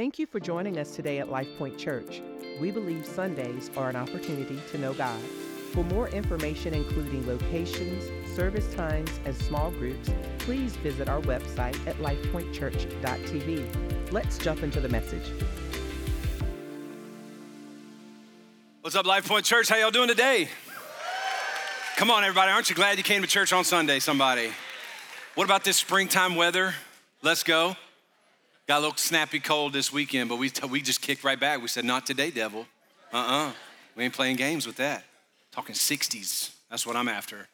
Thank you for joining us today at LifePoint Church. We believe Sundays are an opportunity to know God. For more information, including locations, service times, and small groups, please visit our website at lifepointchurch.tv. Let's jump into the message. What's up, LifePoint Church? How y'all doing today? Come on, everybody. Aren't you glad you came to church on Sunday, somebody? What about this springtime weather? Let's go. Got a little snappy cold this weekend, but we, we just kicked right back. We said, Not today, devil. Uh uh-uh. uh. We ain't playing games with that. Talking 60s. That's what I'm after.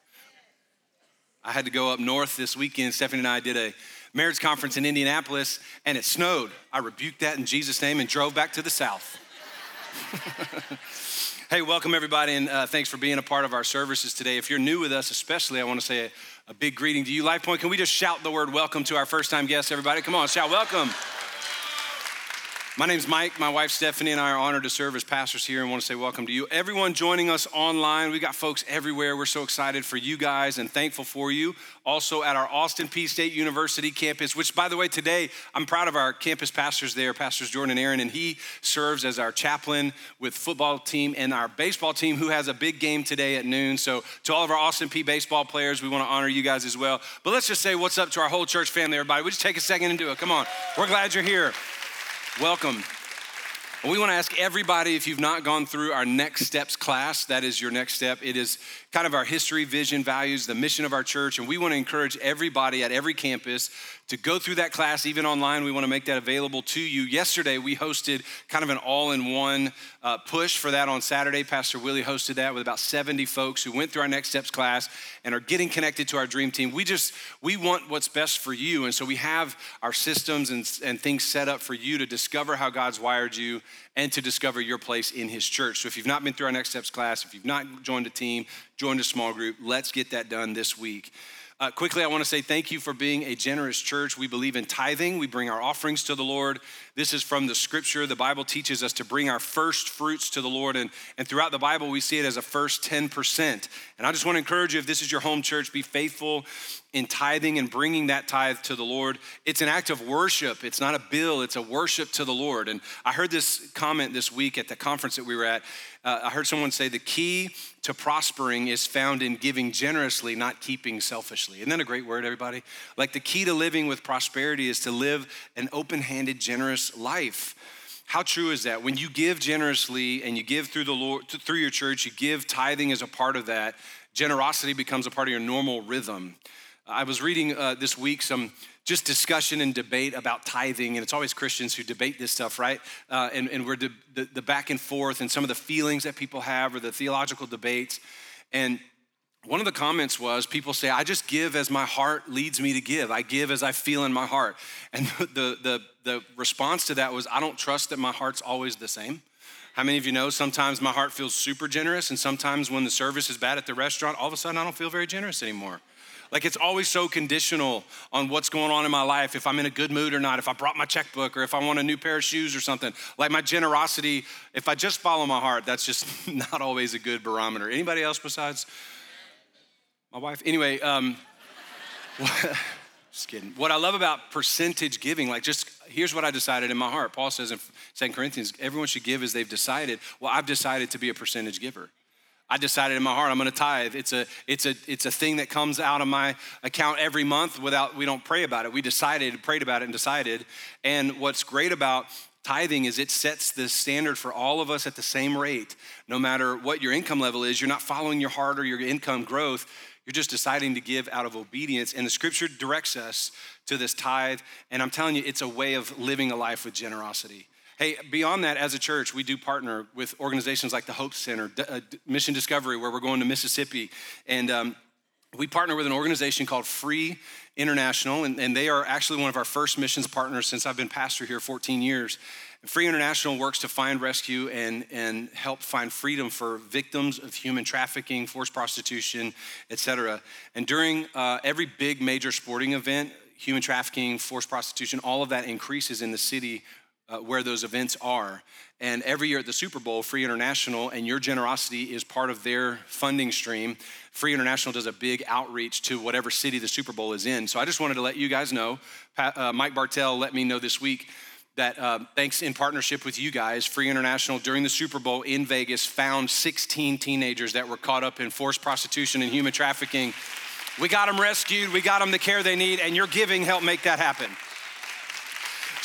I had to go up north this weekend. Stephanie and I did a marriage conference in Indianapolis, and it snowed. I rebuked that in Jesus' name and drove back to the south. hey, welcome everybody, and uh, thanks for being a part of our services today. If you're new with us, especially, I want to say a, a big greeting to you. Life Point, can we just shout the word welcome to our first time guests, everybody? Come on, shout welcome. My name's Mike. My wife Stephanie and I are honored to serve as pastors here and want to say welcome to you. Everyone joining us online, we got folks everywhere. We're so excited for you guys and thankful for you. Also at our Austin Peay State University campus, which by the way, today I'm proud of our campus pastors there, Pastors Jordan and Aaron, and he serves as our chaplain with football team and our baseball team who has a big game today at noon. So to all of our Austin Peay baseball players, we want to honor you guys as well. But let's just say what's up to our whole church family, everybody. We just take a second and do it. Come on. We're glad you're here. Welcome. We want to ask everybody if you've not gone through our Next Steps class, that is your next step. It is kind of our history, vision, values, the mission of our church, and we want to encourage everybody at every campus to go through that class, even online. We want to make that available to you. Yesterday, we hosted kind of an all in one uh, push for that on Saturday. Pastor Willie hosted that with about 70 folks who went through our Next Steps class and are getting connected to our dream team. We just, we want what's best for you. And so we have our systems and, and things set up for you to discover how God's wired you and to discover your place in His church. So if you've not been through our Next Steps class, if you've not joined a team, joined a small group, let's get that done this week. Uh, quickly, I want to say thank you for being a generous church. We believe in tithing. We bring our offerings to the Lord. This is from the scripture. The Bible teaches us to bring our first fruits to the Lord. And, and throughout the Bible, we see it as a first 10%. And I just want to encourage you if this is your home church, be faithful in tithing and bringing that tithe to the Lord. It's an act of worship. It's not a bill, it's a worship to the Lord. And I heard this comment this week at the conference that we were at. Uh, I heard someone say the key to prospering is found in giving generously, not keeping selfishly. Isn't that a great word, everybody? Like the key to living with prosperity is to live an open handed, generous life. How true is that? When you give generously and you give through the Lord, through your church, you give tithing as a part of that, generosity becomes a part of your normal rhythm. I was reading uh, this week some just discussion and debate about tithing, and it's always Christians who debate this stuff, right? Uh, and, and we're de- the, the back and forth and some of the feelings that people have or the theological debates. And one of the comments was people say, I just give as my heart leads me to give. I give as I feel in my heart. And the, the, the response to that was, I don't trust that my heart's always the same. How many of you know sometimes my heart feels super generous, and sometimes when the service is bad at the restaurant, all of a sudden I don't feel very generous anymore? Like it's always so conditional on what's going on in my life, if I'm in a good mood or not, if I brought my checkbook or if I want a new pair of shoes or something. Like my generosity, if I just follow my heart, that's just not always a good barometer. Anybody else besides my wife? Anyway, um, just kidding. What I love about percentage giving, like just here's what I decided in my heart. Paul says in 2 Corinthians, everyone should give as they've decided. Well, I've decided to be a percentage giver. I decided in my heart I'm going to tithe. It's a it's a it's a thing that comes out of my account every month without we don't pray about it. We decided, prayed about it and decided. And what's great about tithing is it sets the standard for all of us at the same rate. No matter what your income level is, you're not following your heart or your income growth. You're just deciding to give out of obedience. And the scripture directs us to this tithe. And I'm telling you, it's a way of living a life with generosity. Hey, beyond that, as a church, we do partner with organizations like the Hope Center, uh, Mission Discovery, where we're going to Mississippi. And um, we partner with an organization called Free International, and, and, they are actually one of our first missions partners since I've been pastor here 14 years. Free International works to find, rescue, and, and help find freedom for victims of human trafficking, forced prostitution, et cetera. And during uh, every big major sporting event, human trafficking, forced prostitution, all of that increases in the city uh, where those events are. And every year at the Super Bowl, Free International and your generosity is part of their funding stream. Free International does a big outreach to whatever city the Super Bowl is in. So I just wanted to let you guys know. Uh, Mike Bartell let me know this week that, uh, thanks in partnership with you guys, Free International, during the Super Bowl in Vegas, found 16 teenagers that were caught up in forced prostitution and human trafficking. We got them rescued, we got them the care they need, and your giving helped make that happen.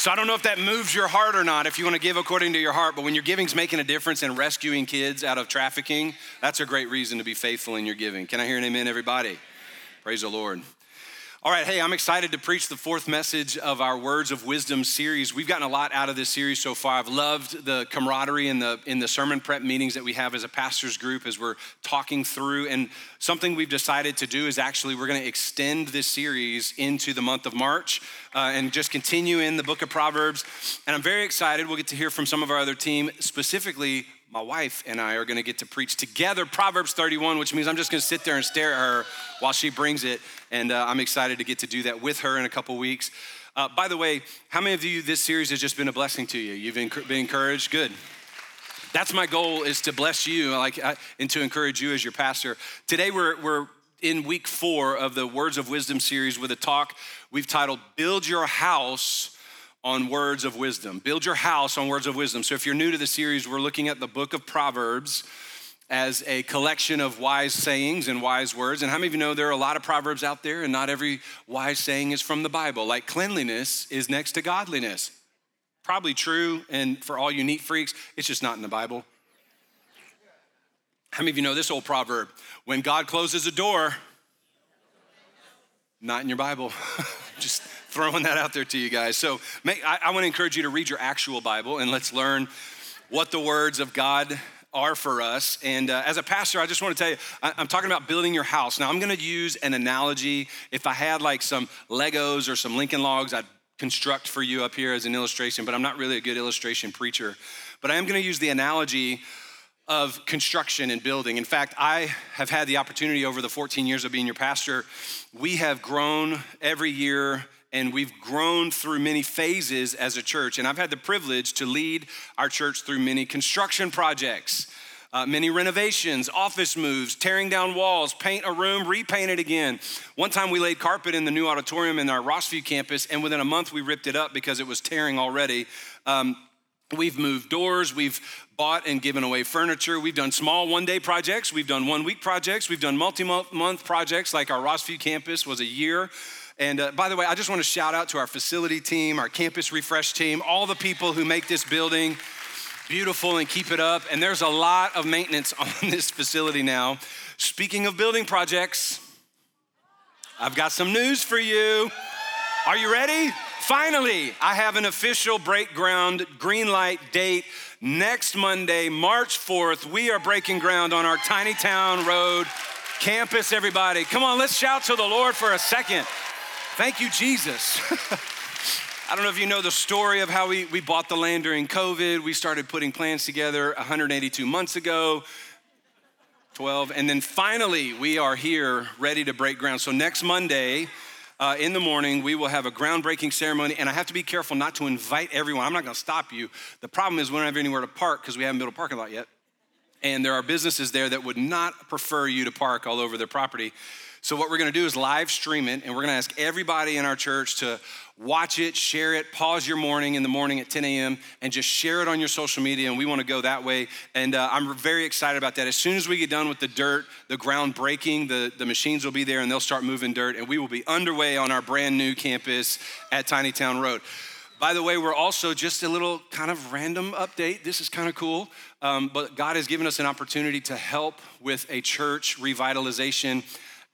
So I don't know if that moves your heart or not, if you want to give according to your heart, but when your giving's making a difference in rescuing kids out of trafficking, that's a great reason to be faithful in your giving. Can I hear an amen, everybody? Praise the Lord. All right, hey, I'm excited to preach the fourth message of our Words of Wisdom series. We've gotten a lot out of this series so far. I've loved the camaraderie in the in the sermon prep meetings that we have as a pastors group as we're talking through. And something we've decided to do is actually we're going to extend this series into the month of March uh, and just continue in the book of Proverbs. And I'm very excited. We'll get to hear from some of our other team, specifically my wife and I are going to get to preach together Proverbs 31, which means I'm just going to sit there and stare at her while she brings it. And uh, I'm excited to get to do that with her in a couple weeks. Uh, by the way, how many of you this series has just been a blessing to you? You've been encouraged? Good. That's my goal is to bless you like, and to encourage you as your pastor. Today we're, we're in week four of the Words of Wisdom series with a talk we've titled Build Your House on words of wisdom. Build your house on words of wisdom. So if you're new to the series, we're looking at the book of Proverbs as a collection of wise sayings and wise words. And how many of you know there are a lot of proverbs out there and not every wise saying is from the Bible? Like cleanliness is next to godliness. Probably true, and for all you neat freaks, it's just not in the Bible. How many of you know this old proverb? When God closes a door, not in your Bible. just throwing that out there to you guys. So I, I want to encourage you to read your actual Bible and let's learn what the words of God are for us. And uh, as a pastor, I just want to tell you, I, am talking about building your house. Now, I'm going to use an analogy. If I had like some Legos or some Lincoln logs, I'd construct for you up here as an illustration, but I'm not really a good illustration preacher. But I am going to use the analogy of construction and building. In fact, I have had the opportunity over the 14 years of being your pastor. We have grown every year and we've grown through many phases as a church. And I've had the privilege to lead our church through many construction projects. Uh, many renovations, office moves, tearing down walls, paint a room, repaint it again. One time we laid carpet in the new auditorium in our Rossview campus, and within a month we ripped it up because it was tearing already. Um, We've moved doors, we've bought and given away furniture, we've done small one day projects, we've done one week projects, we've done multi month projects like our Rossview campus was a year. And uh, by the way, I just want to shout out to our facility team, our campus refresh team, all the people who make this building beautiful and keep it up. And there's a lot of maintenance on this facility now. Speaking of building projects, I've got some news for you. Are you ready? Finally, I have an official break ground green light date. Next Monday, March 4th, we are breaking ground on our Tiny Town Road campus, everybody. Come on, let's shout to the Lord for a second. Thank you, Jesus. I don't know if you know the story of how we, we bought the land during COVID. We started putting plans together 182 months ago, 12, and then finally we are here ready to break ground. So next Monday, uh, in the morning, we will have a groundbreaking ceremony, and I have to be careful not to invite everyone. I'm not gonna stop you. The problem is we don't have anywhere to park because we haven't built a parking lot yet. And there are businesses there that would not prefer you to park all over their property. So, what we're gonna do is live stream it, and we're gonna ask everybody in our church to watch it, share it, pause your morning in the morning at 10 a.m., and just share it on your social media. And we wanna go that way. And uh, I'm very excited about that. As soon as we get done with the dirt, the ground breaking, the, the machines will be there and they'll start moving dirt, and we will be underway on our brand new campus at Tiny Town Road. By the way, we're also just a little kind of random update. This is kind of cool. Um, but God has given us an opportunity to help with a church revitalization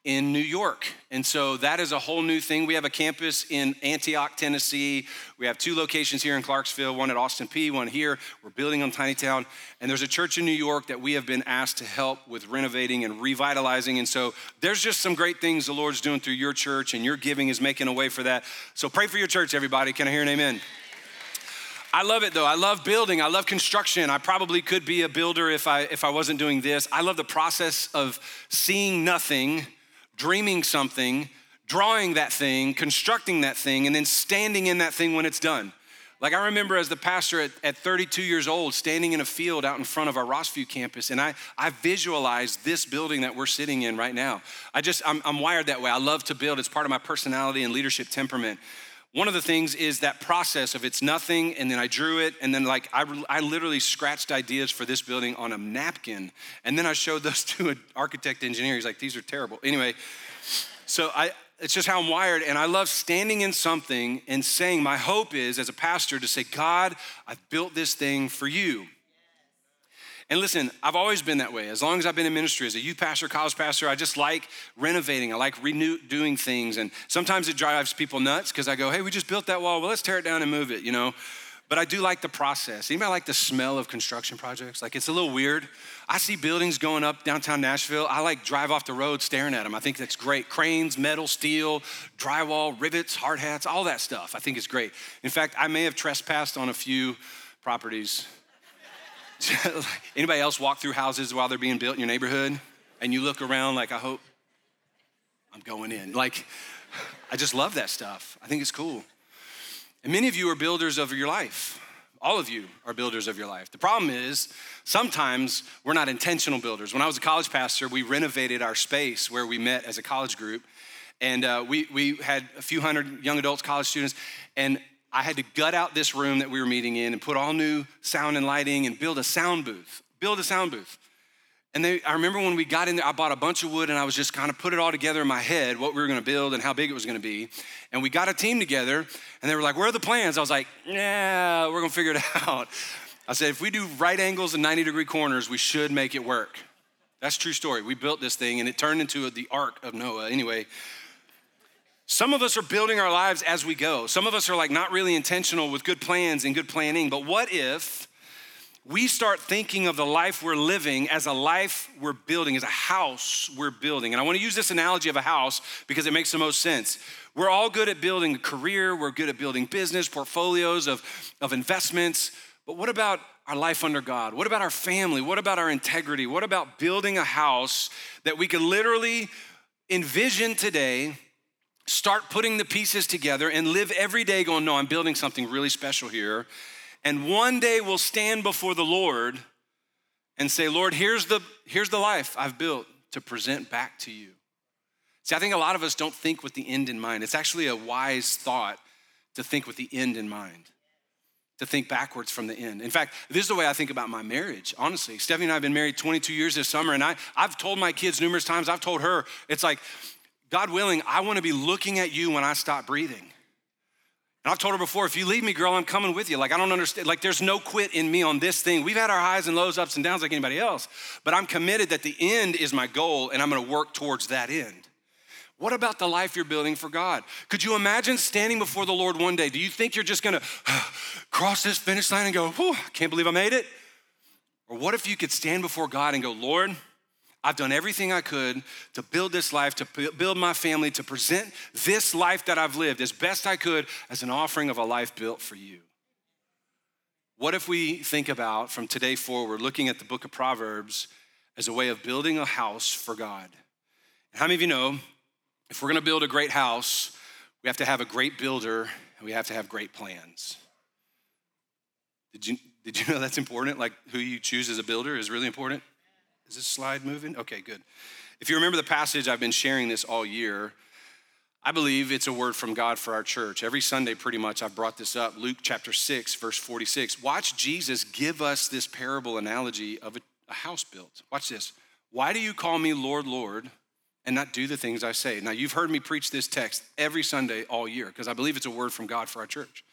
in New York. And so that is a whole new thing. We have a campus in Antioch, Tennessee. We have two locations here in Clarksville, one at Austin Peay, one here. We're building on Tiny Town. And there's a church in New York that we have been asked to help with renovating and revitalizing. And so there's just some great things the Lord's doing through your church, and your giving is making a way for that. So pray for your church, everybody. Can I hear an amen? I love it though. I love building. I love construction. I probably could be a builder if I if I wasn't doing this. I love the process of seeing nothing dreaming something, drawing that thing, constructing that thing, and then standing in that thing when it's done. Like I remember as the pastor at, at 32 years old, standing in a field out in front of our Rossview campus, and I, I visualized this building that we're sitting in right now. I just, I'm, I'm wired that way. I love to build. It's part of my personality and leadership temperament. One of the things is that process of it's nothing, and then I drew it, and then like I, I literally scratched ideas for this building on a napkin, and then I showed those to an architect engineer. He's like, these are terrible. Anyway, so I, it's just how I'm wired, and I love standing in something and saying, my hope is as a pastor to say, God, I've built this thing for you. And listen, I've always been that way. As long as I've been in ministry as a youth pastor, college pastor, I just like renovating. I like renew doing things. And sometimes it drives people nuts because I go, hey, we just built that wall. Well, let's tear it down and move it, you know? But I do like the process. Anybody like the smell of construction projects? Like it's a little weird. I see buildings going up downtown Nashville. I like drive off the road staring at them. I think that's great. Cranes, metal, steel, drywall, rivets, hard hats, all that stuff. I think it's great. In fact, I may have trespassed on a few properties Anybody else walk through houses while they're being built in your neighborhood and you look around like, I hope I'm going in? Like, I just love that stuff. I think it's cool. And many of you are builders of your life. All of you are builders of your life. The problem is, sometimes we're not intentional builders. When I was a college pastor, we renovated our space where we met as a college group. And uh, we, we had a few hundred young adults, college students, and I had to gut out this room that we were meeting in and put all new sound and lighting and build a sound booth. Build a sound booth. And they, I remember when we got in there, I bought a bunch of wood and I was just kind of put it all together in my head, what we were gonna build and how big it was gonna be. And we got a team together and they were like, Where are the plans? I was like, Yeah, we're gonna figure it out. I said, If we do right angles and 90 degree corners, we should make it work. That's true story. We built this thing and it turned into the Ark of Noah. Anyway, some of us are building our lives as we go. Some of us are like not really intentional with good plans and good planning. But what if we start thinking of the life we're living as a life we're building, as a house we're building? And I want to use this analogy of a house because it makes the most sense. We're all good at building a career, we're good at building business, portfolios of, of investments. But what about our life under God? What about our family? What about our integrity? What about building a house that we could literally envision today? Start putting the pieces together and live every day going, No, I'm building something really special here. And one day we'll stand before the Lord and say, Lord, here's the, here's the life I've built to present back to you. See, I think a lot of us don't think with the end in mind. It's actually a wise thought to think with the end in mind, to think backwards from the end. In fact, this is the way I think about my marriage, honestly. Stephanie and I have been married 22 years this summer, and I, I've told my kids numerous times, I've told her, it's like, God willing, I want to be looking at you when I stop breathing. And I've told her before, if you leave me, girl, I'm coming with you. Like, I don't understand. Like, there's no quit in me on this thing. We've had our highs and lows, ups and downs like anybody else, but I'm committed that the end is my goal and I'm gonna work towards that end. What about the life you're building for God? Could you imagine standing before the Lord one day? Do you think you're just gonna cross this finish line and go, whew, I can't believe I made it? Or what if you could stand before God and go, Lord, I've done everything I could to build this life, to build my family, to present this life that I've lived as best I could as an offering of a life built for you. What if we think about from today forward looking at the book of Proverbs as a way of building a house for God? how many of you know if we're gonna build a great house, we have to have a great builder and we have to have great plans? Did you, did you know that's important? Like who you choose as a builder is really important? Is this slide moving? Okay, good. If you remember the passage, I've been sharing this all year. I believe it's a word from God for our church. Every Sunday, pretty much, I've brought this up. Luke chapter 6, verse 46. Watch Jesus give us this parable analogy of a, a house built. Watch this. Why do you call me Lord, Lord, and not do the things I say? Now, you've heard me preach this text every Sunday all year because I believe it's a word from God for our church.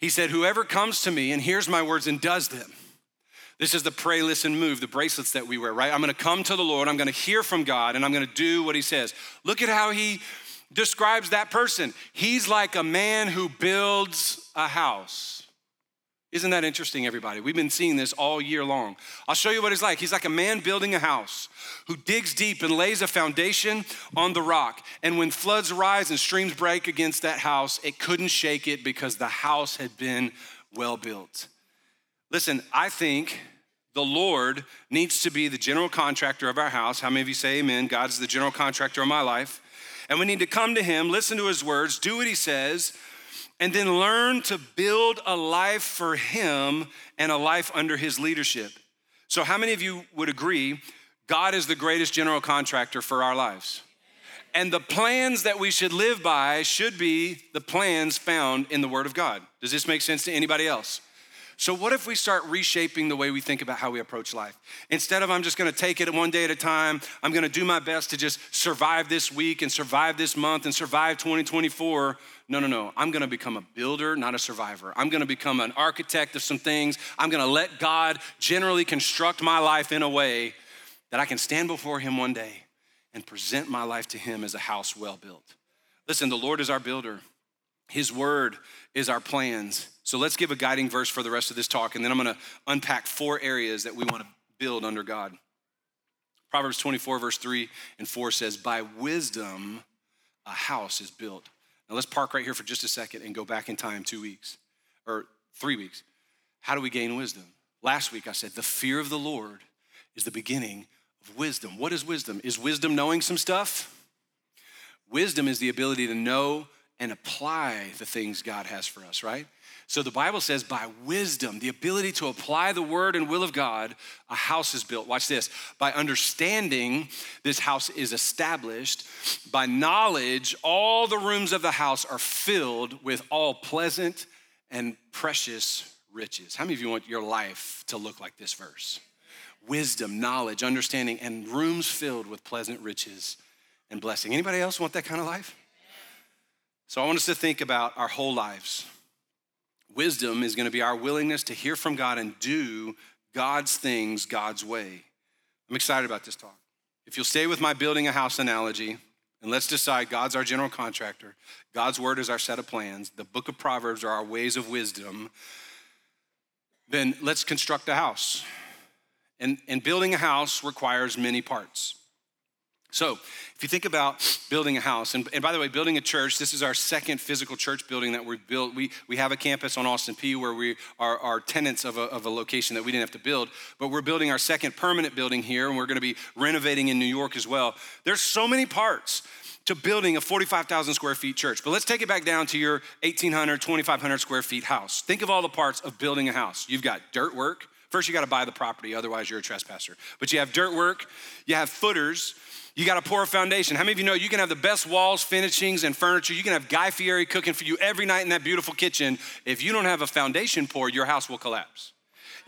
He said, Whoever comes to me and hears my words and does them, this is the pray, listen, move, the bracelets that we wear, right? I'm gonna come to the Lord, I'm gonna hear from God, and I'm gonna do what He says. Look at how He describes that person. He's like a man who builds a house. Isn't that interesting, everybody? We've been seeing this all year long. I'll show you what he's like. He's like a man building a house who digs deep and lays a foundation on the rock. And when floods rise and streams break against that house, it couldn't shake it because the house had been well built. Listen, I think the Lord needs to be the general contractor of our house. How many of you say amen? God's the general contractor of my life. And we need to come to Him, listen to His words, do what He says, and then learn to build a life for Him and a life under His leadership. So, how many of you would agree God is the greatest general contractor for our lives? And the plans that we should live by should be the plans found in the Word of God. Does this make sense to anybody else? So, what if we start reshaping the way we think about how we approach life? Instead of I'm just gonna take it one day at a time, I'm gonna do my best to just survive this week and survive this month and survive 2024. No, no, no. I'm gonna become a builder, not a survivor. I'm gonna become an architect of some things. I'm gonna let God generally construct my life in a way that I can stand before Him one day and present my life to Him as a house well built. Listen, the Lord is our builder, His word is our plans. So let's give a guiding verse for the rest of this talk, and then I'm gonna unpack four areas that we wanna build under God. Proverbs 24, verse 3 and 4 says, By wisdom a house is built. Now let's park right here for just a second and go back in time two weeks or three weeks. How do we gain wisdom? Last week I said, The fear of the Lord is the beginning of wisdom. What is wisdom? Is wisdom knowing some stuff? Wisdom is the ability to know and apply the things God has for us, right? So the Bible says, by wisdom, the ability to apply the word and will of God, a house is built. Watch this. By understanding, this house is established. By knowledge, all the rooms of the house are filled with all pleasant and precious riches. How many of you want your life to look like this verse? Wisdom, knowledge, understanding, and rooms filled with pleasant riches and blessing. Anybody else want that kind of life? So I want us to think about our whole lives. Wisdom is going to be our willingness to hear from God and do God's things God's way. I'm excited about this talk. If you'll stay with my building a house analogy, and let's decide God's our general contractor, God's word is our set of plans, the book of Proverbs are our ways of wisdom, then let's construct a house. And, and building a house requires many parts. So, if you think about building a house, and, and, by the way, building a church, this is our second physical church building that we've built. We, we have a campus on Austin Peay where we are, are tenants of a, of a location that we didn't have to build, but we're building our second permanent building here, and we're gonna be renovating in New York as well. There's so many parts to building a 45,000 square feet church, but let's take it back down to your 1,800, 2,500 square feet house. Think of all the parts of building a house. You've got dirt work. First, you gotta buy the property, otherwise, you're a trespasser. But you have dirt work, you have footers, you got to pour a foundation. How many of you know you can have the best walls, finishings, and furniture? You can have Guy Fieri cooking for you every night in that beautiful kitchen. If you don't have a foundation poured, your house will collapse.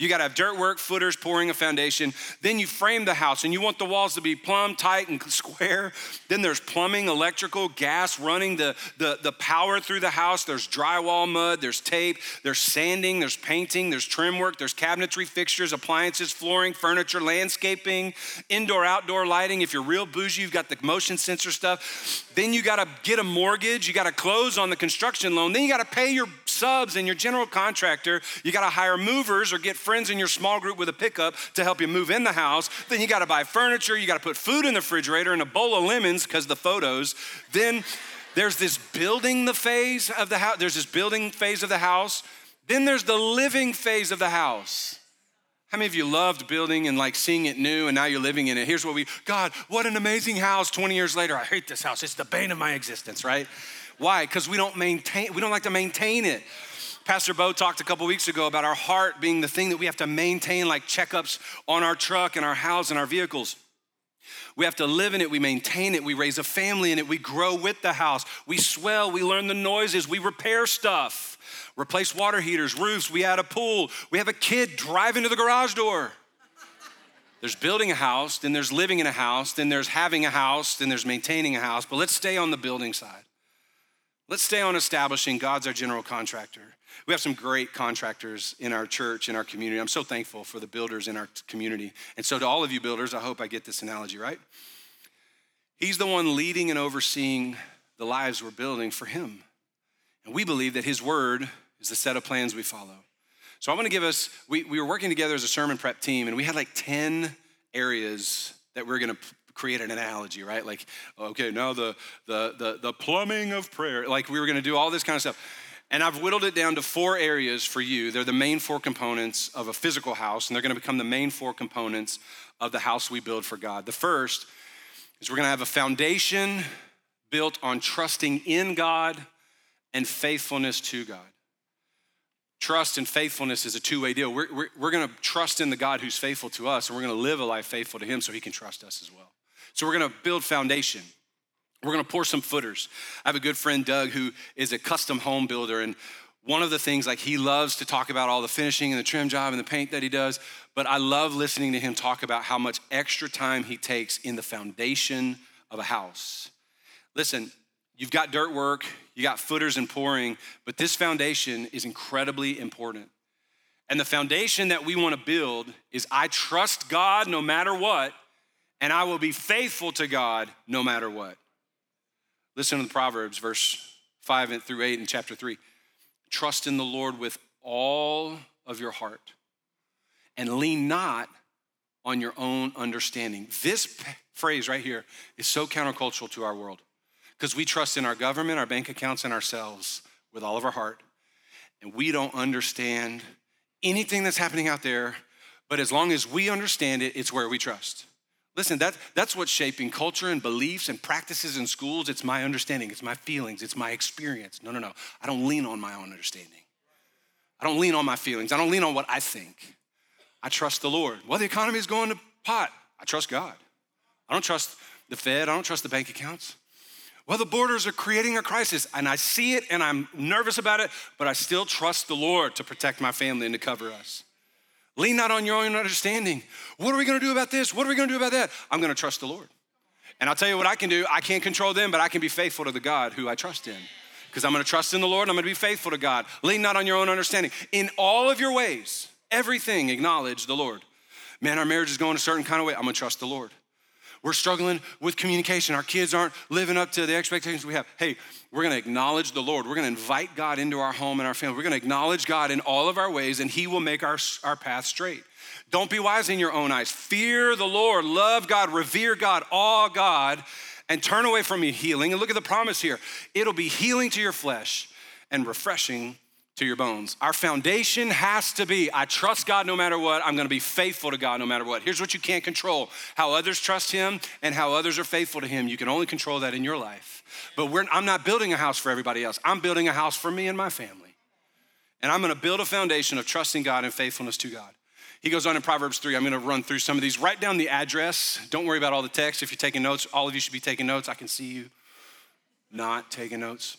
You got to have dirt work, footers, pouring a foundation. Then you frame the house and you want the walls to be plumb, tight, and square. Then there's plumbing, electrical, gas running the, the, the power through the house. There's drywall mud, there's tape, there's sanding, there's painting, there's trim work, there's cabinetry, fixtures, appliances, flooring, furniture, landscaping, indoor, outdoor lighting. If you're real bougie, you've got the motion sensor stuff. Then you got to get a mortgage, you got to close on the construction loan. Then you got to pay your subs and your general contractor. You got to hire movers or get friends friends in your small group with a pickup to help you move in the house. Then you got to buy furniture. You got to put food in the refrigerator and a bowl of lemons because the photos. Then there's this building the phase of the house. There's this building phase of the house. Then there's the living phase of the house. How many of you loved building and like seeing it new and now you're living in it? Here's what we, God, what an amazing house. 20 years later, I hate this house. It's the bane of my existence, right? Why? Because we don't maintain, we don't like to maintain it. Pastor Bo talked a couple weeks ago about our heart being the thing that we have to maintain, like checkups on our truck and our house and our vehicles. We have to live in it, we maintain it, we raise a family in it, we grow with the house, we swell, we learn the noises, we repair stuff, replace water heaters, roofs, we add a pool, we have a kid drive into the garage door. There's building a house, then there's living in a house, then there's having a house, then there's maintaining a house. But let's stay on the building side. Let's stay on establishing God's our general contractor. We have some great contractors in our church, in our community. I'm so thankful for the builders in our community. And so, to all of you builders, I hope I get this analogy right. He's the one leading and overseeing the lives we're building for Him. And we believe that His word is the set of plans we follow. So, I want to give us, we, we were working together as a sermon prep team, and we had like 10 areas that we're going to create an analogy, right? Like, okay, now the, the, the, the plumbing of prayer. Like, we were going to do all this kind of stuff. And I've whittled it down to four areas for you. They're the main four components of a physical house, and they're gonna become the main four components of the house we build for God. The first is we're gonna have a foundation built on trusting in God and faithfulness to God. Trust and faithfulness is a two way deal. We're, we're, we're gonna trust in the God who's faithful to us, and we're gonna live a life faithful to Him so He can trust us as well. So we're gonna build foundation. We're gonna pour some footers. I have a good friend, Doug, who is a custom home builder. And one of the things, like, he loves to talk about all the finishing and the trim job and the paint that he does. But I love listening to him talk about how much extra time he takes in the foundation of a house. Listen, you've got dirt work, you got footers and pouring, but this foundation is incredibly important. And the foundation that we want to build is I trust God no matter what, and I will be faithful to God no matter what. Listen to the Proverbs, verse 5 through 8 in chapter 3. Trust in the Lord with all of your heart and lean not on your own understanding. This phrase right here is so countercultural to our world because we trust in our government, our bank accounts, and ourselves with all of our heart. And we don't understand anything that's happening out there, but as long as we understand it, it's where we trust. Listen, that, that's what's shaping culture and beliefs and practices in schools. It's my understanding, it's my feelings, it's my experience. No, no, no. I don't lean on my own understanding. I don't lean on my feelings. I don't lean on what I think. I trust the Lord. Well, the economy is going to pot. I trust God. I don't trust the Fed. I don't trust the bank accounts. Well, the borders are creating a crisis, and I see it and I'm nervous about it, but I still trust the Lord to protect my family and to cover us. Lean not on your own understanding. What are we gonna do about this? What are we gonna do about that? I'm gonna trust the Lord. And I'll tell you what I can do. I can't control them, but I can be faithful to the God who I trust in. Because I'm gonna trust in the Lord, I'm gonna be faithful to God. Lean not on your own understanding. In all of your ways, everything acknowledge the Lord. Man, our marriage is going a certain kind of way. I'm gonna trust the Lord. We're struggling with communication. Our kids aren't living up to the expectations we have. Hey, we're gonna acknowledge the Lord. We're gonna invite God into our home and our family. We're gonna acknowledge God in all of our ways, and He will make our, our path straight. Don't be wise in your own eyes. Fear the Lord, love God, revere God, awe God, and turn away from your healing. And look at the promise here it'll be healing to your flesh and refreshing to your bones. Our foundation has to be I trust God no matter what. I'm going to be faithful to God no matter what. Here's what you can't control how others trust Him and how others are faithful to Him. You can only control that in your life. But I'm not building a house for everybody else, I'm building a house for me and my family. And I'm going to build a foundation of trusting God and faithfulness to God. He goes on in Proverbs 3. I'm going to run through some of these. Write down the address. Don't worry about all the text. If you're taking notes, all of you should be taking notes. I can see you not taking notes.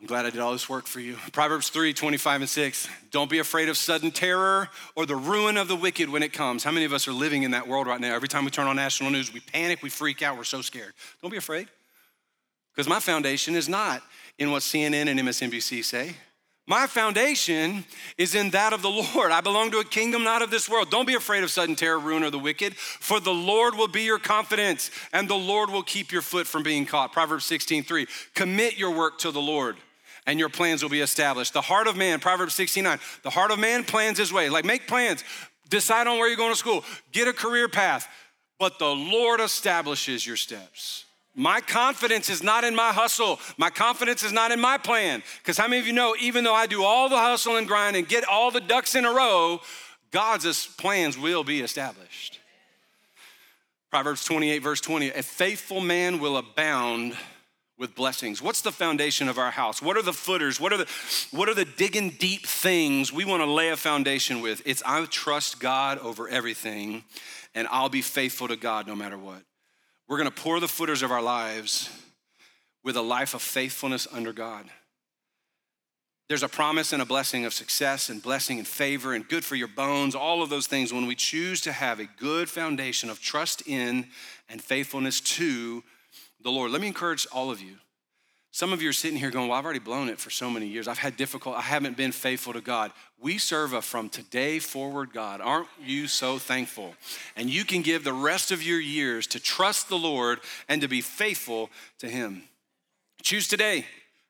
I'm glad I did all this work for you. Proverbs 3 25 and 6. Don't be afraid of sudden terror or the ruin of the wicked when it comes. How many of us are living in that world right now? Every time we turn on national news, we panic, we freak out, we're so scared. Don't be afraid. Because my foundation is not in what CNN and MSNBC say. My foundation is in that of the Lord. I belong to a kingdom not of this world. Don't be afraid of sudden terror, ruin, or the wicked, for the Lord will be your confidence, and the Lord will keep your foot from being caught. Proverbs 16, 3. Commit your work to the Lord and your plans will be established. The heart of man, Proverbs 69, the heart of man plans his way. Like make plans, decide on where you're going to school, get a career path, but the Lord establishes your steps. My confidence is not in my hustle. My confidence is not in my plan. Because how many of you know, even though I do all the hustle and grind and get all the ducks in a row, God's plans will be established. Proverbs 28, verse 20 A faithful man will abound with blessings? What's the foundation of our house? What are the footers? What are the what are the digging deep things we want to lay a foundation with? It's I trust God over everything and I'll be faithful to God no matter what. We're going to pour the footers of our lives with a life of faithfulness under God. There's a promise and a blessing of success and blessing and favor and good for your bones, all of those things when we choose to have a good foundation of trust in and faithfulness to the Lord. Let me encourage all of you. Some of you are sitting here going, Well, I've already blown it for so many years. I've had difficult, I haven't been faithful to God. We serve a from today forward God. Aren't you so thankful? And you can give the rest of your years to trust the Lord and to be faithful to Him. Choose today.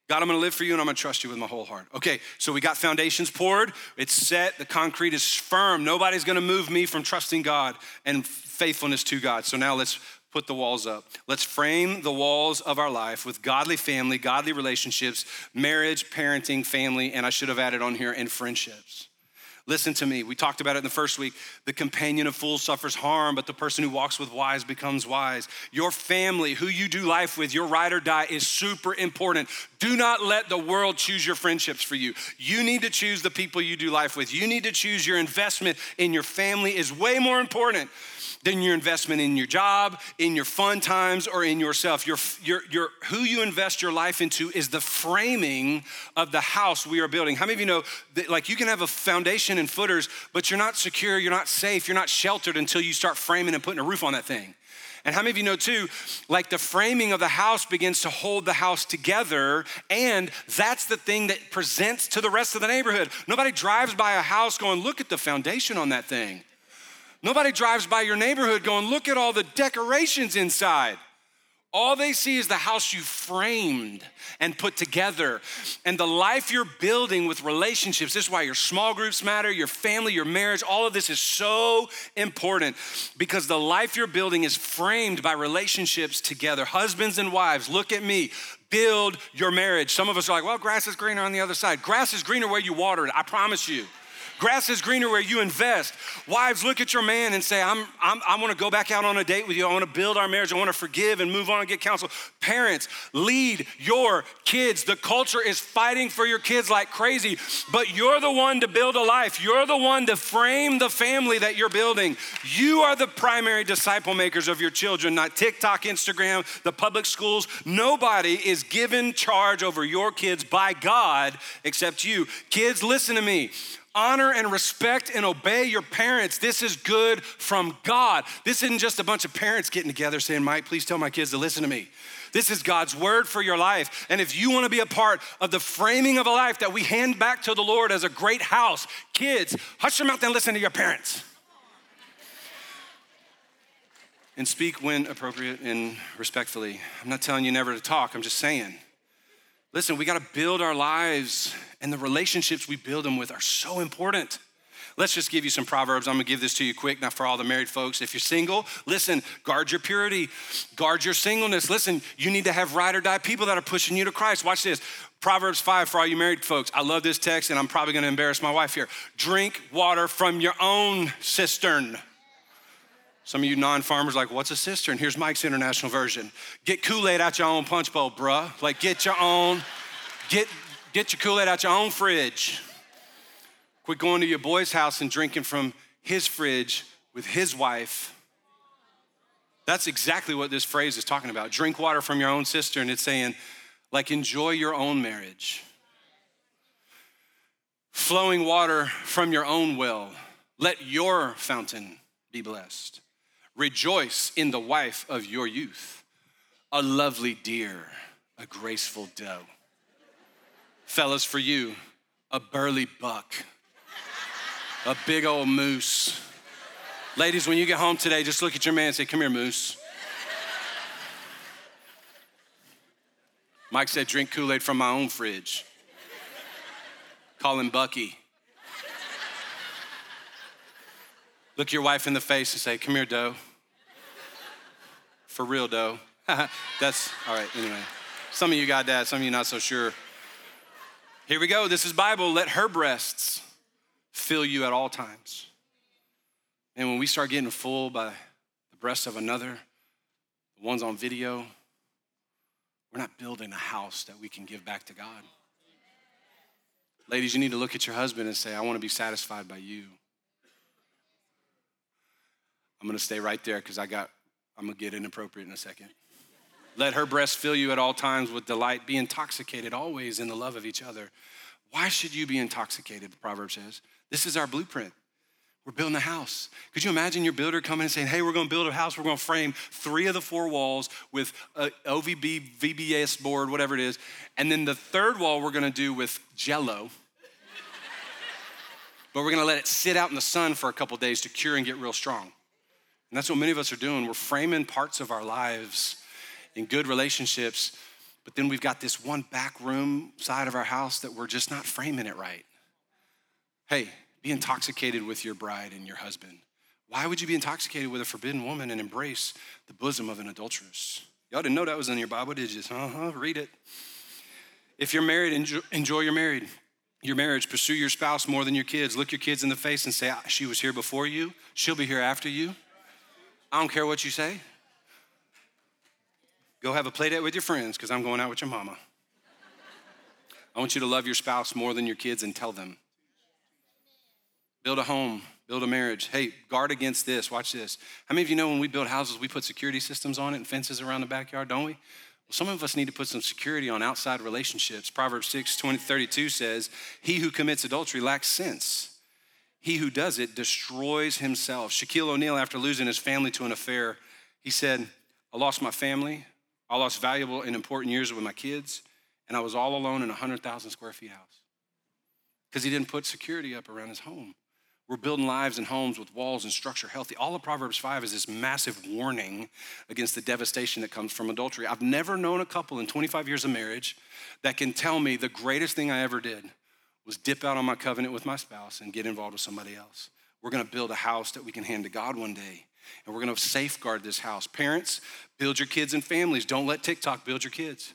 God, I'm gonna live for you and I'm gonna trust you with my whole heart. Okay, so we got foundations poured, it's set, the concrete is firm. Nobody's gonna move me from trusting God and faithfulness to God. So now let's put the walls up. Let's frame the walls of our life with godly family, godly relationships, marriage, parenting, family, and I should have added on here, and friendships. Listen to me. We talked about it in the first week. The companion of fools suffers harm, but the person who walks with wise becomes wise. Your family, who you do life with, your ride or die is super important. Do not let the world choose your friendships for you. You need to choose the people you do life with. You need to choose your investment in your family is way more important than your investment in your job, in your fun times, or in yourself. Your, your, your, who you invest your life into is the framing of the house we are building. How many of you know that, like, you can have a foundation and footers, but you're not secure, you're not safe, you're not sheltered until you start framing and putting a roof on that thing? And how many of you know too, like the framing of the house begins to hold the house together, and that's the thing that presents to the rest of the neighborhood. Nobody drives by a house going, look at the foundation on that thing. Nobody drives by your neighborhood going, look at all the decorations inside. All they see is the house you framed and put together and the life you're building with relationships. This is why your small groups matter, your family, your marriage, all of this is so important because the life you're building is framed by relationships together. Husbands and wives, look at me. Build your marriage. Some of us are like, well, grass is greener on the other side. Grass is greener where you water it, I promise you. Grass is greener where you invest. Wives, look at your man and say, I'm, I'm, I want to go back out on a date with you. I want to build our marriage. I want to forgive and move on and get counsel. Parents, lead your kids. The culture is fighting for your kids like crazy, but you're the one to build a life. You're the one to frame the family that you're building. You are the primary disciple makers of your children, not TikTok, Instagram, the public schools. Nobody is given charge over your kids by God except you. Kids, listen to me honor and respect and obey your parents. This is good from God. This isn't just a bunch of parents getting together saying, Mike, please tell my kids to listen to me. This is God's word for your life. And if you want to be a part of the framing of a life that we hand back to the Lord as a great house, kids, hush your mouth and listen to your parents. And speak when appropriate and respectfully. I'm not telling you never to talk, I'm just saying Listen, we got to build our lives, and the relationships we build them with are so important. Let's just give you some proverbs. I'm gonna give this to you quick, now for all the married folks. If you're single, listen, guard your purity, guard your singleness. Listen, you need to have ride or die people that are pushing you to Christ. Watch this. Proverbs 5 for all you married folks. I love this text, and I'm probably gonna embarrass my wife here. Drink water from your own cistern. Some of you non farmers like, what's a cistern? Here's Mike's international version. Get Kool Aid out your own punch bowl, bruh. Like, get your own, get, get your Kool Aid out your own fridge. Quit going to your boy's house and drinking from his fridge with his wife. That's exactly what this phrase is talking about. Drink water from your own cistern. It's saying, like, enjoy your own marriage. Flowing water from your own well. Let your fountain be blessed. Rejoice in the wife of your youth, a lovely deer, a graceful doe. Fellas, for you, a burly buck, a big old moose. Ladies, when you get home today, just look at your man and say, Come here, moose. Mike said, Drink Kool Aid from my own fridge. Call him Bucky. Look your wife in the face and say, Come here, doe. For real, doe. That's all right, anyway. Some of you got that, some of you not so sure. Here we go. This is Bible. Let her breasts fill you at all times. And when we start getting full by the breasts of another, the ones on video, we're not building a house that we can give back to God. Ladies, you need to look at your husband and say, I want to be satisfied by you. I'm going to stay right there because I got, I'm going to get inappropriate in a second. Let her breast fill you at all times with delight. Be intoxicated always in the love of each other. Why should you be intoxicated? The proverb says. This is our blueprint. We're building a house. Could you imagine your builder coming and saying, Hey, we're gonna build a house. We're gonna frame three of the four walls with a OVB, VBS board, whatever it is. And then the third wall we're gonna do with jello. but we're gonna let it sit out in the sun for a couple days to cure and get real strong. And that's what many of us are doing. We're framing parts of our lives in good relationships, but then we've got this one back room side of our house that we're just not framing it right. Hey, be intoxicated with your bride and your husband. Why would you be intoxicated with a forbidden woman and embrace the bosom of an adulteress? Y'all didn't know that was in your Bible, did you? Uh huh, read it. If you're married, enjoy, enjoy your married. Your marriage, pursue your spouse more than your kids. Look your kids in the face and say, She was here before you, she'll be here after you. I don't care what you say. Go have a play date with your friends because I'm going out with your mama. I want you to love your spouse more than your kids and tell them. Build a home build a marriage. Hey, guard against this. Watch this. How many of you know when we build houses, we put security systems on it and fences around the backyard, don't we? Well, some of us need to put some security on outside relationships. Proverbs 6 20, 32 says, He who commits adultery lacks sense. He who does it destroys himself. Shaquille O'Neal, after losing his family to an affair, he said, I lost my family. I lost valuable and important years with my kids, and I was all alone in a 100,000 square feet house because he didn't put security up around his home. We're building lives and homes with walls and structure healthy. All of Proverbs 5 is this massive warning against the devastation that comes from adultery. I've never known a couple in 25 years of marriage that can tell me the greatest thing I ever did was dip out on my covenant with my spouse and get involved with somebody else. We're gonna build a house that we can hand to God one day, and we're gonna safeguard this house. Parents, build your kids and families. Don't let TikTok build your kids.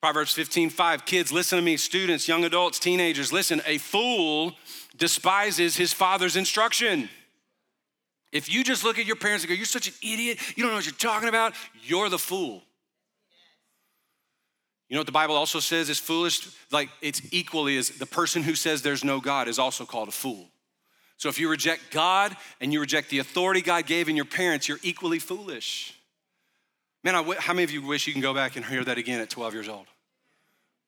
Proverbs 15, 5. Kids, listen to me. Students, young adults, teenagers, listen. A fool despises his father's instruction. If you just look at your parents and go, You're such an idiot, you don't know what you're talking about, you're the fool. You know what the Bible also says is foolish? Like it's equally as the person who says there's no God is also called a fool. So if you reject God and you reject the authority God gave in your parents, you're equally foolish. Man, how many of you wish you can go back and hear that again at 12 years old?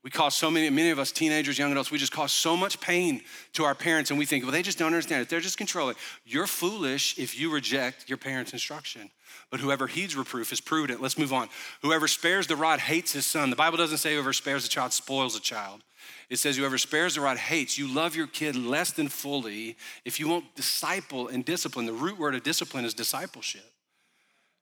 We cause so many, many of us teenagers, young adults, we just cause so much pain to our parents and we think, well, they just don't understand it. They're just controlling. You're foolish if you reject your parents' instruction. But whoever heeds reproof is prudent. Let's move on. Whoever spares the rod hates his son. The Bible doesn't say whoever spares a child spoils a child. It says whoever spares the rod hates. You love your kid less than fully if you won't disciple and discipline. The root word of discipline is discipleship.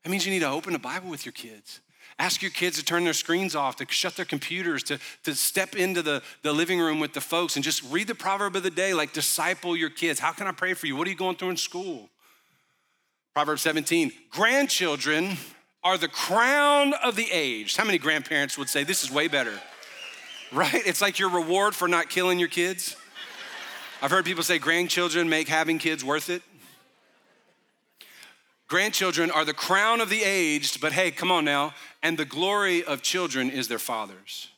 That means you need to open the Bible with your kids. Ask your kids to turn their screens off, to shut their computers, to, to step into the, the living room with the folks and just read the proverb of the day, like disciple your kids. How can I pray for you? What are you going through in school? Proverbs 17, grandchildren are the crown of the age. How many grandparents would say this is way better? Right? It's like your reward for not killing your kids. I've heard people say grandchildren make having kids worth it. Grandchildren are the crown of the aged, but hey, come on now. And the glory of children is their fathers.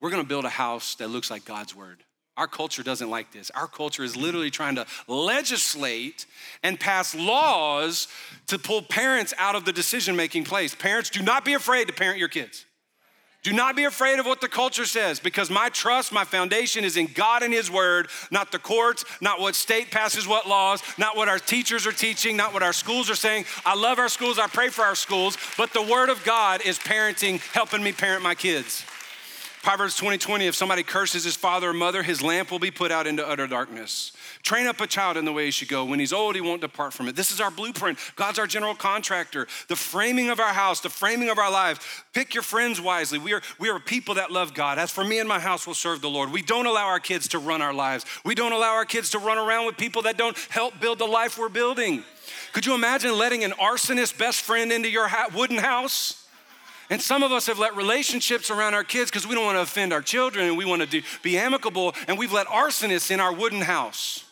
We're gonna build a house that looks like God's word. Our culture doesn't like this. Our culture is literally trying to legislate and pass laws to pull parents out of the decision making place. Parents, do not be afraid to parent your kids. Do not be afraid of what the culture says because my trust, my foundation is in God and His Word, not the courts, not what state passes what laws, not what our teachers are teaching, not what our schools are saying. I love our schools, I pray for our schools, but the Word of God is parenting, helping me parent my kids. Proverbs 20 20, if somebody curses his father or mother, his lamp will be put out into utter darkness. Train up a child in the way he should go. When he's old, he won't depart from it. This is our blueprint. God's our general contractor. The framing of our house, the framing of our lives. Pick your friends wisely. We are, we are people that love God. As for me and my house, will serve the Lord. We don't allow our kids to run our lives. We don't allow our kids to run around with people that don't help build the life we're building. Could you imagine letting an arsonist best friend into your wooden house? And some of us have let relationships around our kids because we don't want to offend our children and we want to do, be amicable, and we've let arsonists in our wooden house.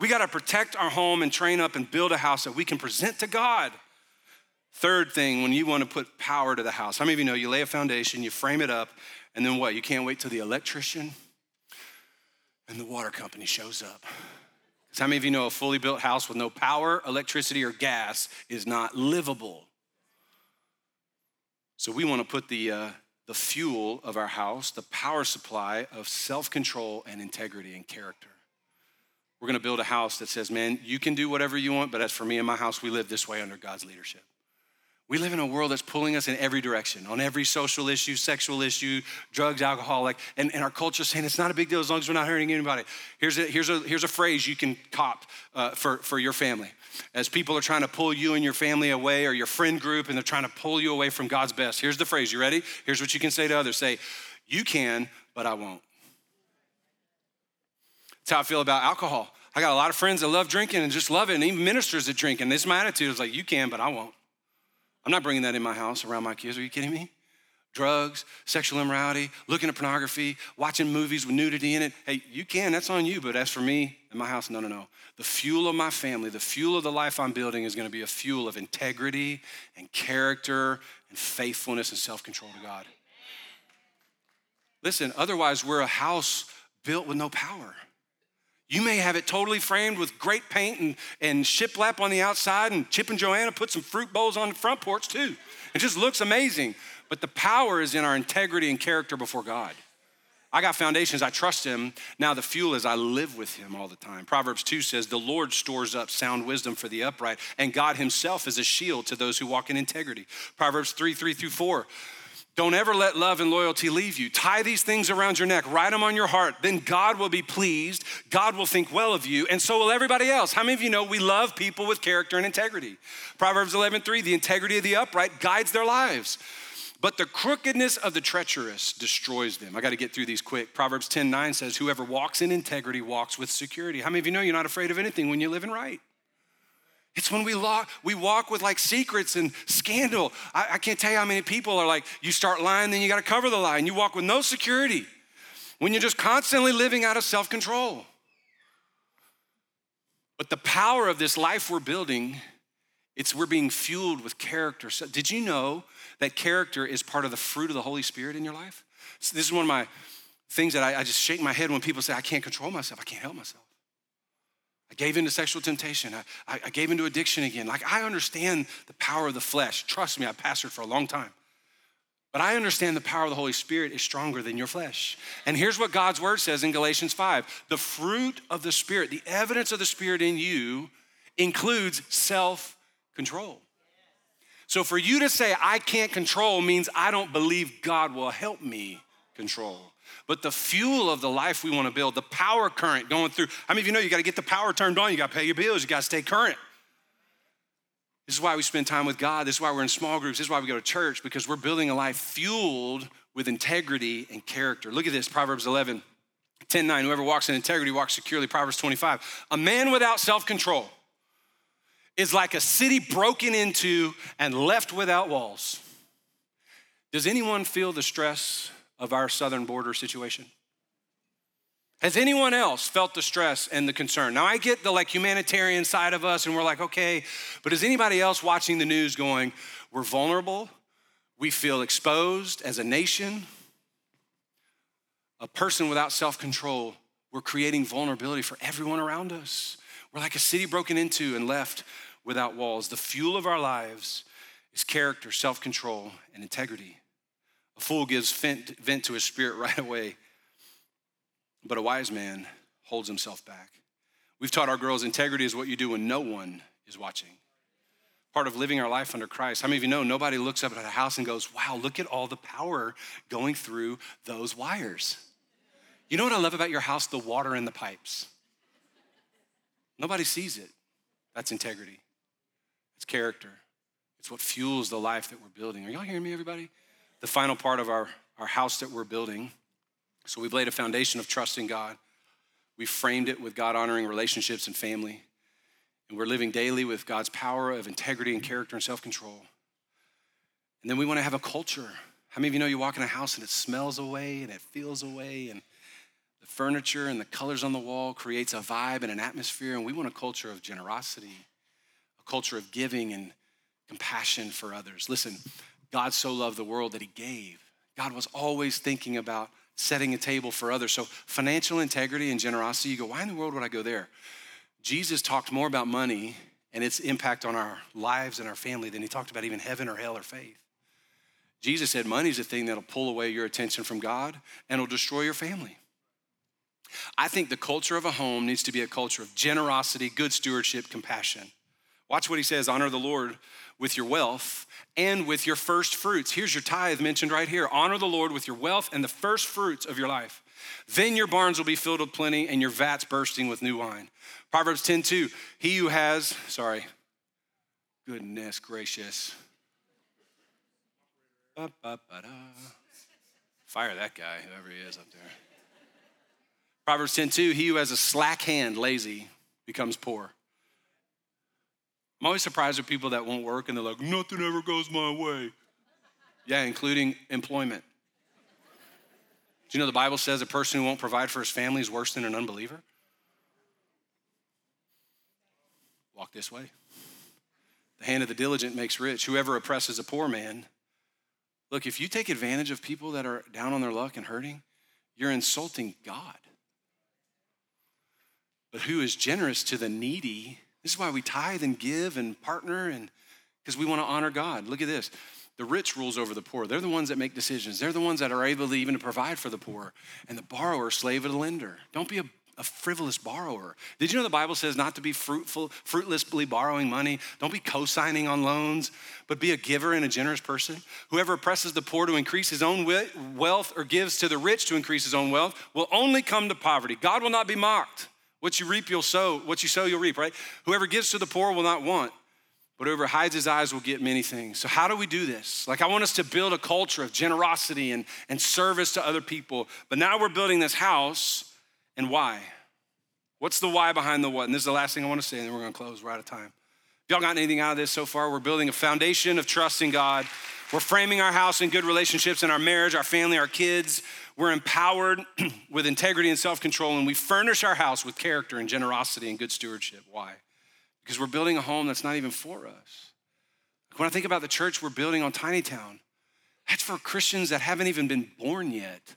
We got to protect our home and train up and build a house that we can present to God. Third thing, when you want to put power to the house, how many of you know you lay a foundation, you frame it up, and then what? You can't wait till the electrician and the water company shows up. Because how many of you know a fully built house with no power, electricity, or gas is not livable? So we want to put the, uh, the fuel of our house, the power supply of self control and integrity and character. We're going to build a house that says, man, you can do whatever you want, but as for me and my house, we live this way under God's leadership. We live in a world that's pulling us in every direction, on every social issue, sexual issue, drugs, alcohol, like, and, and our culture saying it's not a big deal as long as we're not hurting anybody. Here's a, here's a, here's a phrase you can cop uh, for, for your family as people are trying to pull you and your family away or your friend group and they're trying to pull you away from God's best. Here's the phrase. You ready? Here's what you can say to others say, You can, but I won't. That's how I feel about alcohol. I got a lot of friends that love drinking and just love it, and even ministers that drink. And this is my attitude is like, You can, but I won't. I'm not bringing that in my house around my kids. Are you kidding me? Drugs, sexual immorality, looking at pornography, watching movies with nudity in it. Hey, you can, that's on you. But as for me and my house, no, no, no. The fuel of my family, the fuel of the life I'm building is to be a fuel of integrity and character and faithfulness and self control to God. Listen, otherwise, we're a house built with no power. You may have it totally framed with great paint and, and shiplap on the outside, and Chip and Joanna put some fruit bowls on the front porch too. It just looks amazing. But the power is in our integrity and character before God. I got foundations, I trust him. Now the fuel is I live with him all the time. Proverbs 2 says, The Lord stores up sound wisdom for the upright, and God himself is a shield to those who walk in integrity. Proverbs 3 3 through 4. Don't ever let love and loyalty leave you. Tie these things around your neck, write them on your heart. Then God will be pleased. God will think well of you, and so will everybody else. How many of you know we love people with character and integrity? Proverbs 11 3, the integrity of the upright guides their lives. But the crookedness of the treacherous destroys them. I got to get through these quick. Proverbs 10 9 says, Whoever walks in integrity walks with security. How many of you know you're not afraid of anything when you're living right? It's when we walk, we walk with like secrets and scandal. I, I can't tell you how many people are like, you start lying, then you got to cover the lie, and you walk with no security when you're just constantly living out of self control. But the power of this life we're building, it's we're being fueled with character. So, did you know that character is part of the fruit of the Holy Spirit in your life. So this is one of my things that I, I just shake my head when people say, I can't control myself, I can't help myself. I gave into sexual temptation. I, I, gave into addiction again. Like, I understand the power of the flesh. Trust me, I've pastored for a long time. But I understand the power of the Holy Spirit is stronger than your flesh. And here's what God's word says in Galatians 5 the fruit of the Spirit, the evidence of the Spirit in you, includes self control. So for you to say, I can't control means I don't believe God will help me control. But the fuel of the life we want to build, the power current going through, I mean, if you know you got to get the power turned on, you got to pay your bills, you got to stay current. This is why we spend time with God. This is why we're in small groups. This is why we go to church because we're building a life fueled with integrity and character. Look at this Proverbs 11, 10 9. Whoever walks in integrity walks securely. Proverbs 25. A man without self control is like a city broken into and left without walls. Does anyone feel the stress of our southern border situation? Has anyone else felt the stress and the concern? Now I get the like humanitarian side of us and we're like, okay, but is anybody else watching the news going, we're vulnerable, we feel exposed as a nation? A person without self-control, we're creating vulnerability for everyone around us. We're like a city broken into and left without walls. The fuel of our lives is character, self control, and integrity. A fool gives vent, to his spirit right away, but a wise man holds himself back. We've taught our girls integrity is what you do when no one is watching. Part of living our life under Christ. How many of you know nobody looks up at a house and goes, wow, look at all the power going through those wires? You know what I love about your house? The water in the pipes. Nobody sees it. That's integrity. It's character. It's what fuels the life that we're building. Are y'all hearing me, everybody? The final part of our, our house that we're building. So we've laid a foundation of trusting God. We've framed it with God honoring relationships and family. And we're living daily with God's power of integrity and character and self control. And then we want to have a culture. How many of you know you walk in a house and it smells away and it feels away and the furniture and the colors on the wall creates a vibe and an atmosphere and we want a culture of generosity culture of giving and compassion for others. Listen, God so loved the world that he gave. God was always thinking about setting a table for others. So, financial integrity and generosity, you go, why in the world would I go there? Jesus talked more about money and its impact on our lives and our family than he talked about even heaven or hell or faith. Jesus said money is the thing that'll pull away your attention from God and will destroy your family. I think the culture of a home needs to be a culture of generosity, good stewardship, compassion. Watch what he says honor the Lord with your wealth and with your first fruits. Here's your tithe mentioned right here honor the Lord with your wealth and the first fruits of your life. Then your barns will be filled with plenty and your vats bursting with new wine. Proverbs 10 2. He who has, sorry, goodness gracious. Fire that guy, whoever he is up there. Proverbs 10 2. He who has a slack hand, lazy, becomes poor. I'm always surprised with people that won't work and they're like, nothing ever goes my way. Yeah, including employment. Do you know the Bible says a person who won't provide for his family is worse than an unbeliever? Walk this way. The hand of the diligent makes rich. Whoever oppresses a poor man. Look, if you take advantage of people that are down on their luck and hurting, you're insulting God. but who is generous to the needy. This is why we tithe and give and partner and because we want to honor God. Look at this. The rich rules over the poor. They're the ones that make decisions. They're the ones that are able to even to provide for the poor. And the borrower, slave of the lender. Don't be a, a frivolous borrower. Did you know the Bible says not to be fruitful, fruitlessly borrowing money? Don't be co-signing on loans, but be a giver and a generous person. Whoever oppresses the poor to increase his own wealth or gives to the rich to increase his own wealth will only come to poverty. God will not be mocked. What you reap, you'll sow. What you sow, you'll reap, right? Whoever gives to the poor will not want. But whoever hides his eyes will get many things. So, how do we do this? Like, I want us to build a culture of generosity and, and service to other people. But now we're building this house, and why? What's the why behind the what? And this is the last thing I want to say, and then we're going to close. We're out of time. Y'all got anything out of this so far? We're building a foundation of trust in God. We're framing our house in good relationships in our marriage, our family, our kids. We're empowered with integrity and self control, and we furnish our house with character and generosity and good stewardship. Why? because we're building a home that's not even for us. When I think about the church we're building on Tiny Town, that's for Christians that haven't even been born yet.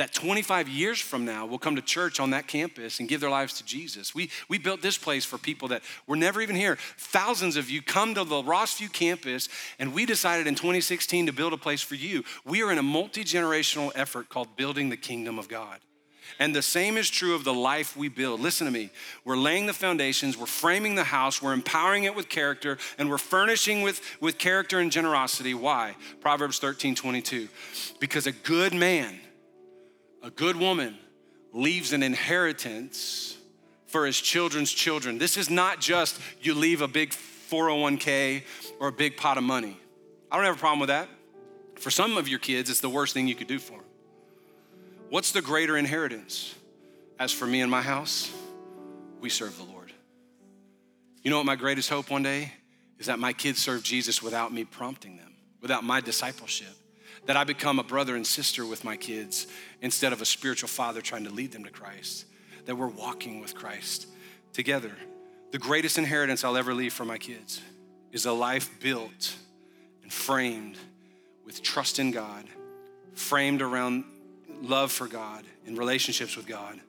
That 25 years from now will come to church on that campus and give their lives to Jesus. We, we built this place for people that were never even here. Thousands of you come to the Rossview campus, and we decided in 2016 to build a place for you. We are in a multi generational effort called Building the Kingdom of God. And the same is true of the life we build. Listen to me. We're laying the foundations, we're framing the house, we're empowering it with character, and we're furnishing with, with character and generosity. Why? Proverbs 13 22. Because a good man, a good woman, leaves an inheritance for his children's children. This is not just you leave a big 401k or a big pot of money. I don't have a problem with that. For some of your kids, it's the worst thing you could do for them. What's the greater inheritance? As for me and my house, we serve the Lord. You know what my greatest hope one day is that my kids serve Jesus without me prompting them, without my discipleship. That I become a brother and sister with my kids instead of a spiritual father trying to lead them to Christ. That we're walking with Christ together. The greatest inheritance I'll ever leave for my kids is a life built and framed with trust in God, framed around love for God and relationships with God,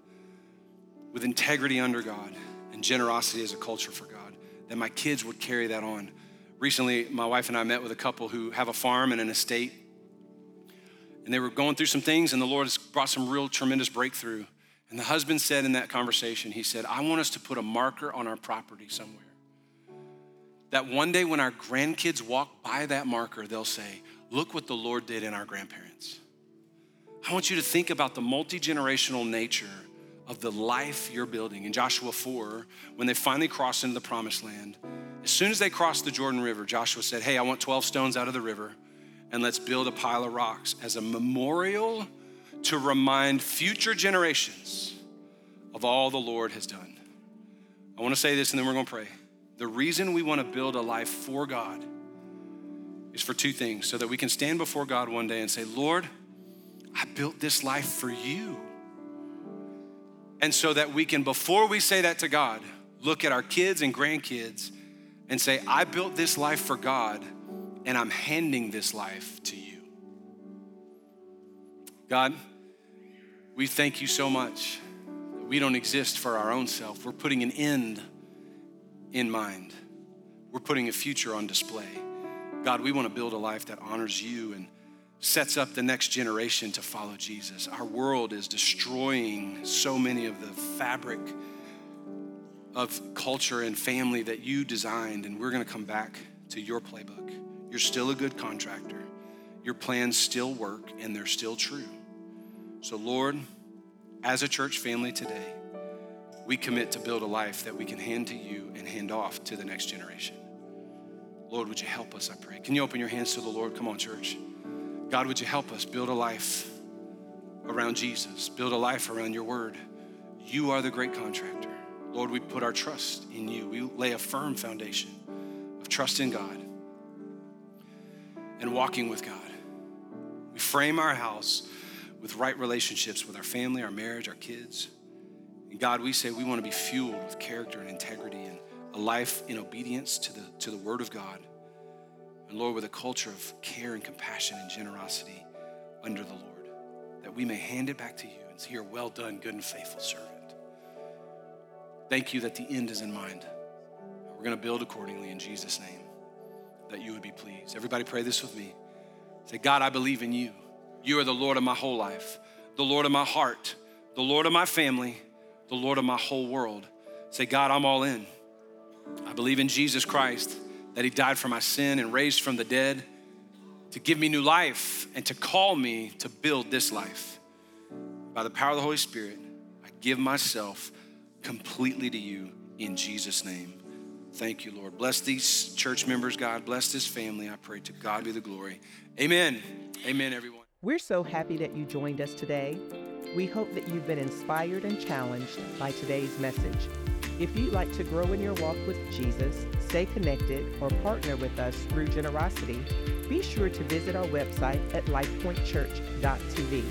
with integrity under God and generosity as a culture for God, that my kids would carry that on. Recently, my wife and I met with a couple who have a farm and an estate, and they were going through some things, and the Lord has brought some real tremendous breakthrough. And the husband said in that conversation, he said, I want us to put a marker on our property somewhere. That one day when our grandkids walk by that marker, they'll say, Look what the Lord did in our grandparents. I want you to think about the multi generational nature of the life you're building. In Joshua 4, when they finally crossed into the promised land, as soon as they crossed the Jordan River, Joshua said, Hey, I want 12 stones out of the river, and let's build a pile of rocks as a memorial to remind future generations of all the Lord has done. I want to say this and then we're going to pray. The reason we want to build a life for God is for two things so that we can stand before God one day and say, Lord, I built this life for you. And so that we can, before we say that to God, look at our kids and grandkids and say, I built this life for God and I'm handing this life to you. God, we thank you so much that we don't exist for our own self. We're putting an end in mind, we're putting a future on display. God, we want to build a life that honors you and sets up the next generation to follow Jesus. Our world is destroying so many of the fabric of culture and family that you designed, and we're gonna come back to your playbook. You're still a good contractor. Your plans still work and they're still true. So, Lord, as a church family today, we commit to build a life that we can hand to you and hand off to the next generation. Lord, would you help us, I pray? Can you open your hands to the Lord? Come on, church. God, would you help us build a life around Jesus, build a life around your word? You are the great contractor. Lord, we put our trust in you. We lay a firm foundation of trust in God and walking with God. We frame our house with right relationships with our family, our marriage, our kids. And God, we say we want to be fueled with character and integrity and a life in obedience to the, to the word of God. And Lord, with a culture of care and compassion and generosity under the Lord, that we may hand it back to you and You're well done, good and faithful servant. Thank you that the end is in mind. We're going to build accordingly in Jesus' name, that you would be pleased. Everybody pray this with me. Say, God, I believe in you. You are the Lord of my whole life, the Lord of my heart, the Lord of my family, the Lord of my whole world. Say, God, I'm all in. I believe in Jesus Christ, that He died for my sin and raised from the dead to give me new life and to call me to build this life. By the power of the Holy Spirit, I give myself completely to you in Jesus' name. Thank you, Lord. Bless these church members, God. Bless this family. I pray to God be the glory. Amen. Amen, everyone. We're so happy that you joined us today. We hope that you've been inspired and challenged by today's message. If you'd like to grow in your walk with Jesus, stay connected, or partner with us through generosity, be sure to visit our website at lifepointchurch.tv.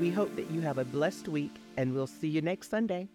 We hope that you have a blessed week, and we'll see you next Sunday.